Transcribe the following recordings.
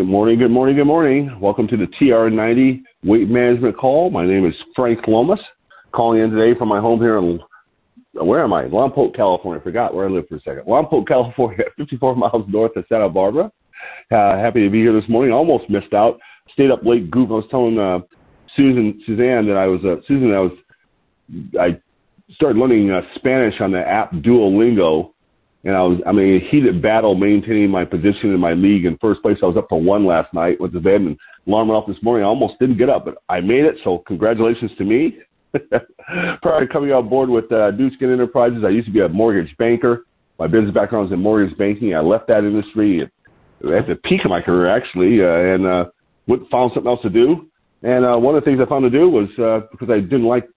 Good morning, good morning, good morning. Welcome to the TR90 Weight Management Call. My name is Frank Lomas, calling in today from my home here in, where am I? Lompoc, California. I forgot where I live for a second. Lompoc, California, 54 miles north of Santa Barbara. Uh, happy to be here this morning. Almost missed out. Stayed up late. Goop. I was telling uh, Susan, Suzanne that I was, uh, Susan, I was, I started learning uh, Spanish on the app Duolingo and I was I'm in a heated battle maintaining my position in my league in first place. I was up for one last night, went to bed and alarm went off this morning. I almost didn't get up, but I made it. So congratulations to me. Prior to coming on board with uh, Nu Skin Enterprises, I used to be a mortgage banker. My business background is in mortgage banking. I left that industry at, at the peak of my career, actually, uh, and uh, found something else to do. And uh, one of the things I found to do was uh, because I didn't like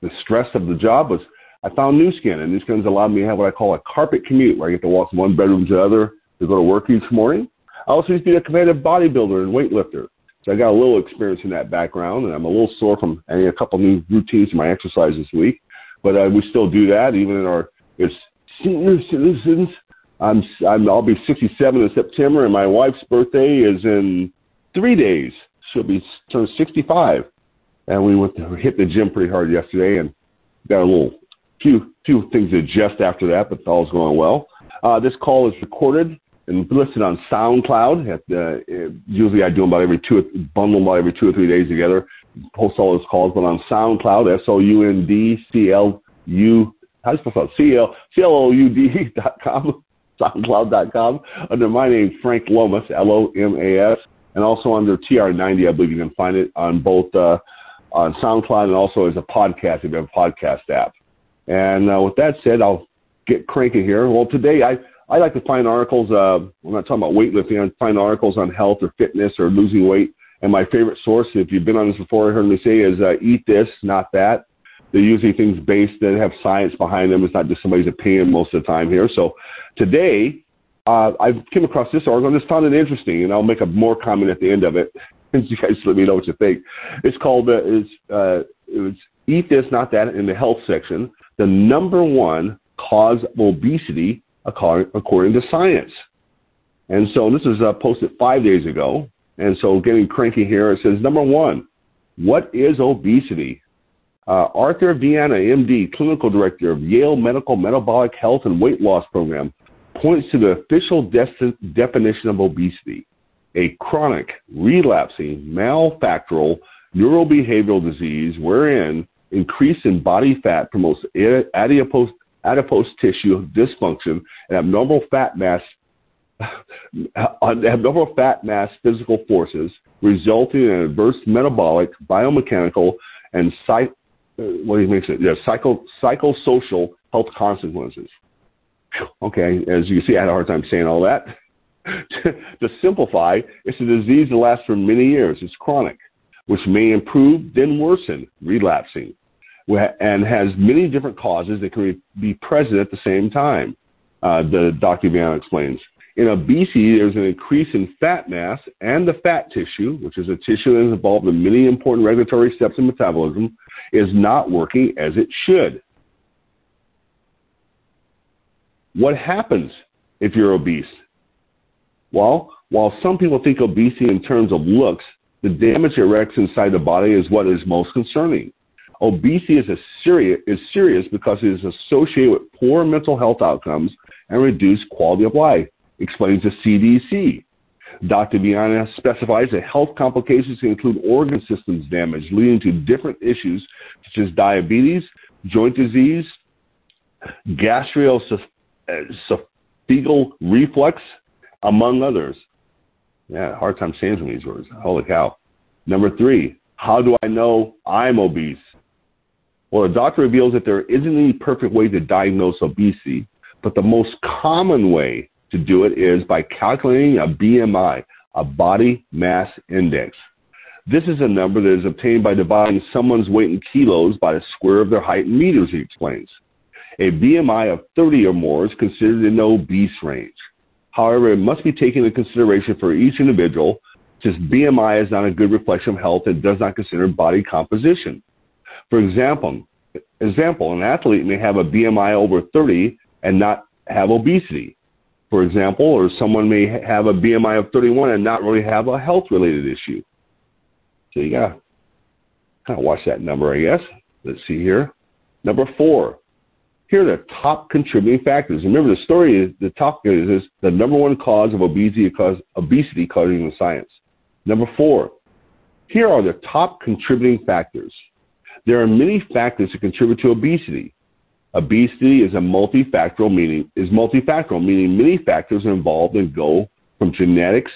the stress of the job was I found Nu Skin, and Nu Skin's allowed me to have what I call a carpet commute, where I get to walk from one bedroom to the other to go to work each morning. I also used to be a competitive bodybuilder and weightlifter, so I got a little experience in that background, and I'm a little sore from adding a couple new routines to my exercise this week. But uh, we still do that, even in our as senior citizens. I'm, I'm I'll be 67 in September, and my wife's birthday is in three days. She'll be turned 65, and we went to hit the gym pretty hard yesterday, and got a little few few things to adjust after that, but all's going well. Uh, this call is recorded and listed on SoundCloud. At, uh, usually I do them about every two, bundle them about every two or three days together. Post all those calls, but on SoundCloud, S O U N D C L U, how do you spell C L C L O U D dot com, SoundCloud.com, under my name, Frank Lomas, L O M A S, and also under TR90, I believe you can find it on both uh, on SoundCloud and also as a podcast if you have a podcast app. And uh, with that said, I'll get cranky here. Well, today I, I like to find articles. Uh, I'm not talking about weightlifting. I find articles on health or fitness or losing weight. And my favorite source, if you've been on this before, heard me say, is uh, eat this, not that. They're usually things based that have science behind them. It's not just somebody's opinion most of the time here. So today, uh, I came across this article and just found it interesting, and I'll make a more comment at the end of it. you guys let me know what you think. It's called uh, it's, uh, it was eat this, not that, in the health section the number one cause of obesity according to science. And so this is uh, posted five days ago. And so getting cranky here, it says number one, what is obesity? Uh, Arthur Viana, MD, clinical director of Yale Medical Metabolic Health and Weight Loss Program, points to the official de- definition of obesity a chronic, relapsing, malfactorial neurobehavioral disease wherein increase in body fat promotes adipose, adipose tissue dysfunction and abnormal fat mass abnormal fat mass physical forces resulting in adverse metabolic, biomechanical, and psych, uh, what do you make it? Yeah, psycho, psychosocial health consequences. Okay, as you see, I had a hard time saying all that. to simplify, it's a disease that lasts for many years. It's chronic, which may improve, then worsen, relapsing and has many different causes that can be present at the same time, uh, the Dr. Viana explains. In obesity, there's an increase in fat mass and the fat tissue, which is a tissue that is involved in many important regulatory steps in metabolism, is not working as it should. What happens if you're obese? Well, while some people think obesity in terms of looks, the damage it wreaks inside the body is what is most concerning. Obesity is, serious, is serious because it is associated with poor mental health outcomes and reduced quality of life, explains the CDC. Dr. Viana specifies that health complications can include organ systems damage, leading to different issues such as diabetes, joint disease, gastroesophageal reflux, among others. Yeah, hard time saying some of these words. Holy cow. Number three, how do I know I'm obese? Well, a doctor reveals that there isn't any perfect way to diagnose obesity, but the most common way to do it is by calculating a BMI, a body mass index. This is a number that is obtained by dividing someone's weight in kilos by the square of their height in meters, he explains. A BMI of 30 or more is considered in the obese range. However, it must be taken into consideration for each individual since BMI is not a good reflection of health and does not consider body composition. For example, example, an athlete may have a BMI over 30 and not have obesity. for example, or someone may have a BMI of 31 and not really have a health related issue. So you got to kind of watch that number, I guess. Let's see here. Number four. Here are the top contributing factors. Remember, the story is the top is, is the number one cause of obesity, cause, obesity causing the science. Number four. Here are the top contributing factors. There are many factors that contribute to obesity. Obesity is a multifactorial meaning is multifactorial, meaning many factors are involved and go from genetics,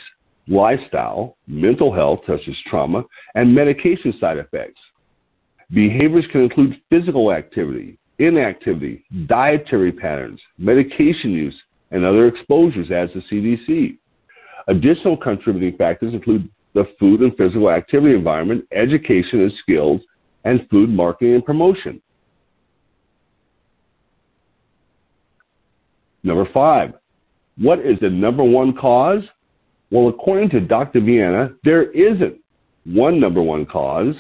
lifestyle, mental health such as trauma, and medication side effects. Behaviors can include physical activity, inactivity, dietary patterns, medication use, and other exposures, as the CDC. Additional contributing factors include the food and physical activity environment, education and skills, and food marketing and promotion. Number five, what is the number one cause? Well, according to Dr. Viana, there isn't one number one cause.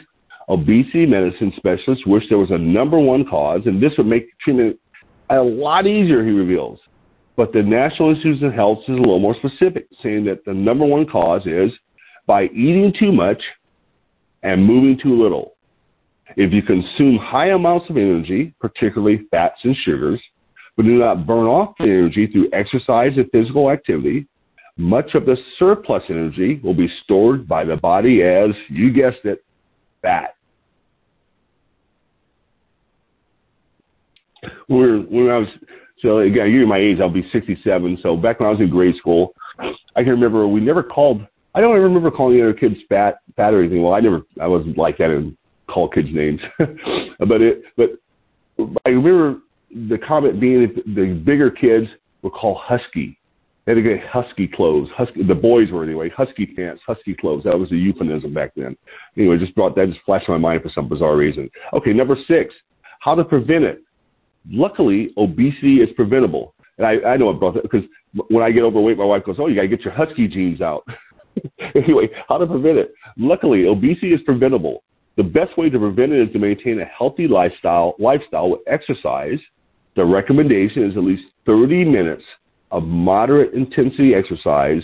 Obesity medicine specialists wish there was a number one cause, and this would make treatment a lot easier, he reveals. But the National Institutes of Health is a little more specific, saying that the number one cause is by eating too much and moving too little. If you consume high amounts of energy, particularly fats and sugars, but do not burn off the energy through exercise and physical activity, much of the surplus energy will be stored by the body as, you guessed it, fat. When, when I was, so again, you're my age, I'll be 67. So back when I was in grade school, I can remember we never called, I don't remember calling the other kids fat, fat or anything. Well, I never, I wasn't like that and call kids names. but it, but I remember the comment being that the bigger kids were called husky. They had to get husky clothes. Husky, the boys were anyway. Husky pants, husky clothes. That was a euphemism back then. Anyway, just brought that just flashed my mind for some bizarre reason. Okay, number six, how to prevent it. Luckily, obesity is preventable. And I, I know I brought that because when I get overweight, my wife goes, "Oh, you got to get your husky jeans out." anyway, how to prevent it? Luckily, obesity is preventable. The best way to prevent it is to maintain a healthy lifestyle, lifestyle with exercise, the recommendation is at least 30 minutes of moderate intensity exercise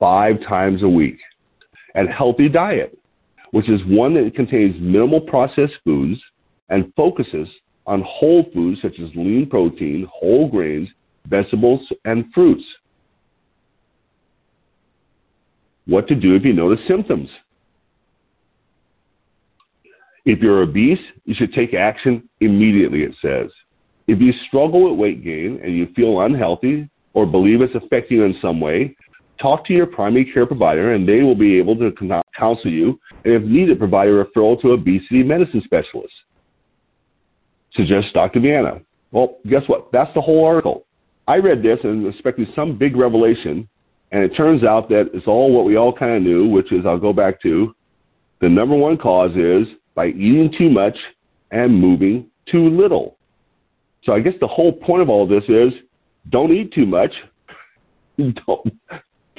five times a week. And healthy diet, which is one that contains minimal processed foods and focuses on whole foods such as lean protein, whole grains, vegetables, and fruits. What to do if you notice symptoms. If you're obese, you should take action immediately, it says. If you struggle with weight gain and you feel unhealthy or believe it's affecting you in some way, talk to your primary care provider and they will be able to counsel you and if needed provide a referral to obesity medicine specialist. Suggests Dr. Viana. Well, guess what? That's the whole article. I read this and expected some big revelation, and it turns out that it's all what we all kind of knew, which is I'll go back to the number one cause is by eating too much and moving too little. So I guess the whole point of all this is don't eat too much. don't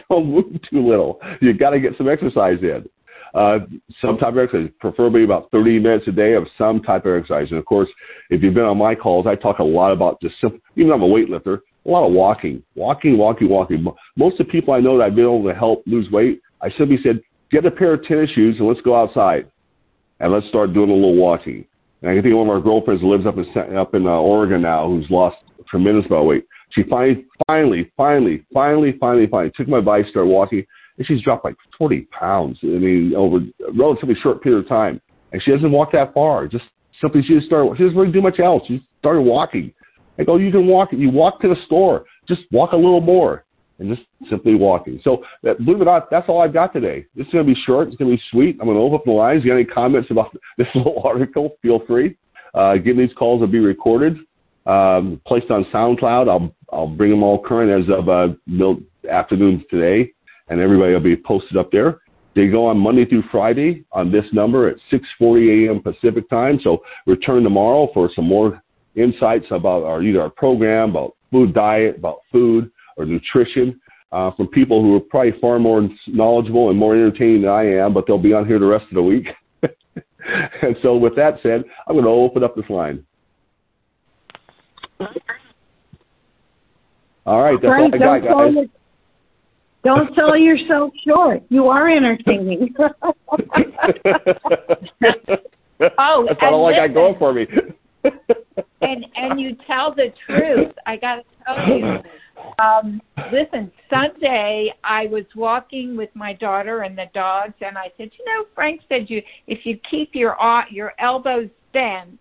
don't move too little. You got to get some exercise in. Uh, some type of exercise, preferably about 30 minutes a day of some type of exercise. And of course, if you've been on my calls, I talk a lot about just simple, even though I'm a weightlifter, a lot of walking, walking, walking, walking. Most of the people I know that I've been able to help lose weight, I simply said, get a pair of tennis shoes and let's go outside and let's start doing a little walking. And I can think of one of our girlfriends who lives up in up in uh, Oregon now, who's lost a tremendous amount of weight. She finally, finally, finally, finally, finally, finally took my advice, started walking, and she's dropped like 40 pounds. I mean, over a relatively short period of time. And she hasn't walked that far. Just simply, she just started. She doesn't really do much else. She started walking. I go, you can walk. You walk to the store. Just walk a little more and just simply walking. So, believe it or not, that's all I've got today. This is going to be short. It's going to be sweet. I'm going to open up the lines. You got any comments about this little article, feel free. Uh, again, these calls will be recorded, um, placed on SoundCloud. I'll I'll bring them all current as of uh, afternoon today, and everybody will be posted up there. They go on Monday through Friday on this number at 6:40 a.m. Pacific time. So return tomorrow for some more insights about our either our program, about food diet, about food, or nutrition uh, from people who are probably far more knowledgeable and more entertaining than I am, but they'll be on here the rest of the week. and so, with that said, I'm going to open up this line. All right, that's Frank, all I got, don't, guys. sell don't sell yourself short. You are entertaining. Oh, that's not and all I got going for me. and and you tell the truth. I got to you. Um, listen, Sunday I was walking with my daughter and the dogs, and I said, you know, Frank said you if you keep your your elbows bent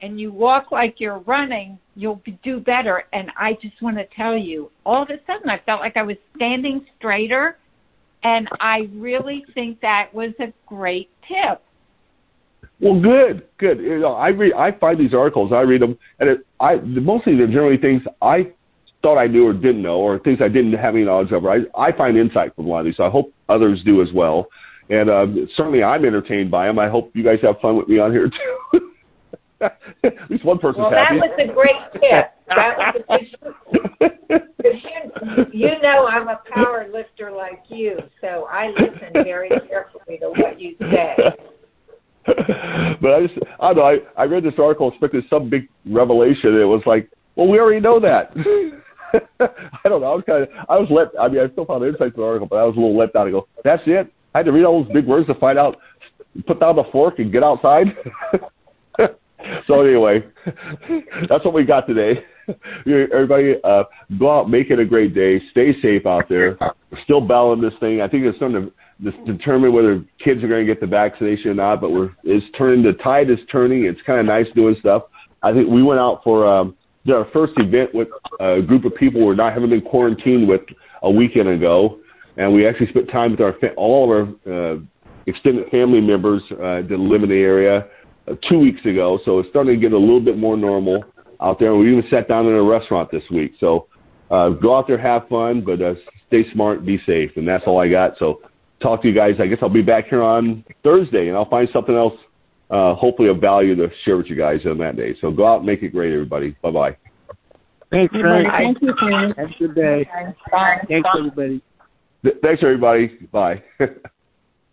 and you walk like you're running, you'll do better. And I just want to tell you, all of a sudden I felt like I was standing straighter, and I really think that was a great tip. Well, good, good. You know, I read, I find these articles, I read them, and it, I mostly they're generally things I thought I knew or didn't know, or things I didn't have any knowledge of. I I find insight from a lot of these, so I hope others do as well. And um, certainly, I'm entertained by them. I hope you guys have fun with me on here too. At least one person's Well, that was a great tip. That was a good you, you know I'm a power lifter like you, so I listen very carefully to what you say. but I just, I don't know. I, I read this article expecting some big revelation. And it was like, well, we already know that. I don't know. I was kind of, I was let. I mean, I still found insights in the article, but I was a little let down. I go, that's it. I had to read all those big words to find out. Put down the fork and get outside. so anyway, that's what we got today. Everybody, uh, go out, make it a great day. Stay safe out there. We're still battling this thing. I think it's something to determine whether kids are going to get the vaccination or not. But we're it's turning. The tide is turning. It's kind of nice doing stuff. I think we went out for um, our first event with a group of people we're not having been quarantined with a weekend ago, and we actually spent time with our all of our uh, extended family members uh, that live in the area uh, two weeks ago. So it's starting to get a little bit more normal out there. We even sat down in a restaurant this week. So uh, go out there, have fun, but uh, stay smart, be safe, and that's all I got. So talk to you guys. I guess I'll be back here on Thursday, and I'll find something else, uh, hopefully of value to share with you guys on that day. So go out and make it great, everybody. Bye bye. Thanks, Frank. Thank you, Frank. Have a good day. Bye. Thanks, everybody. Thanks, everybody. Bye.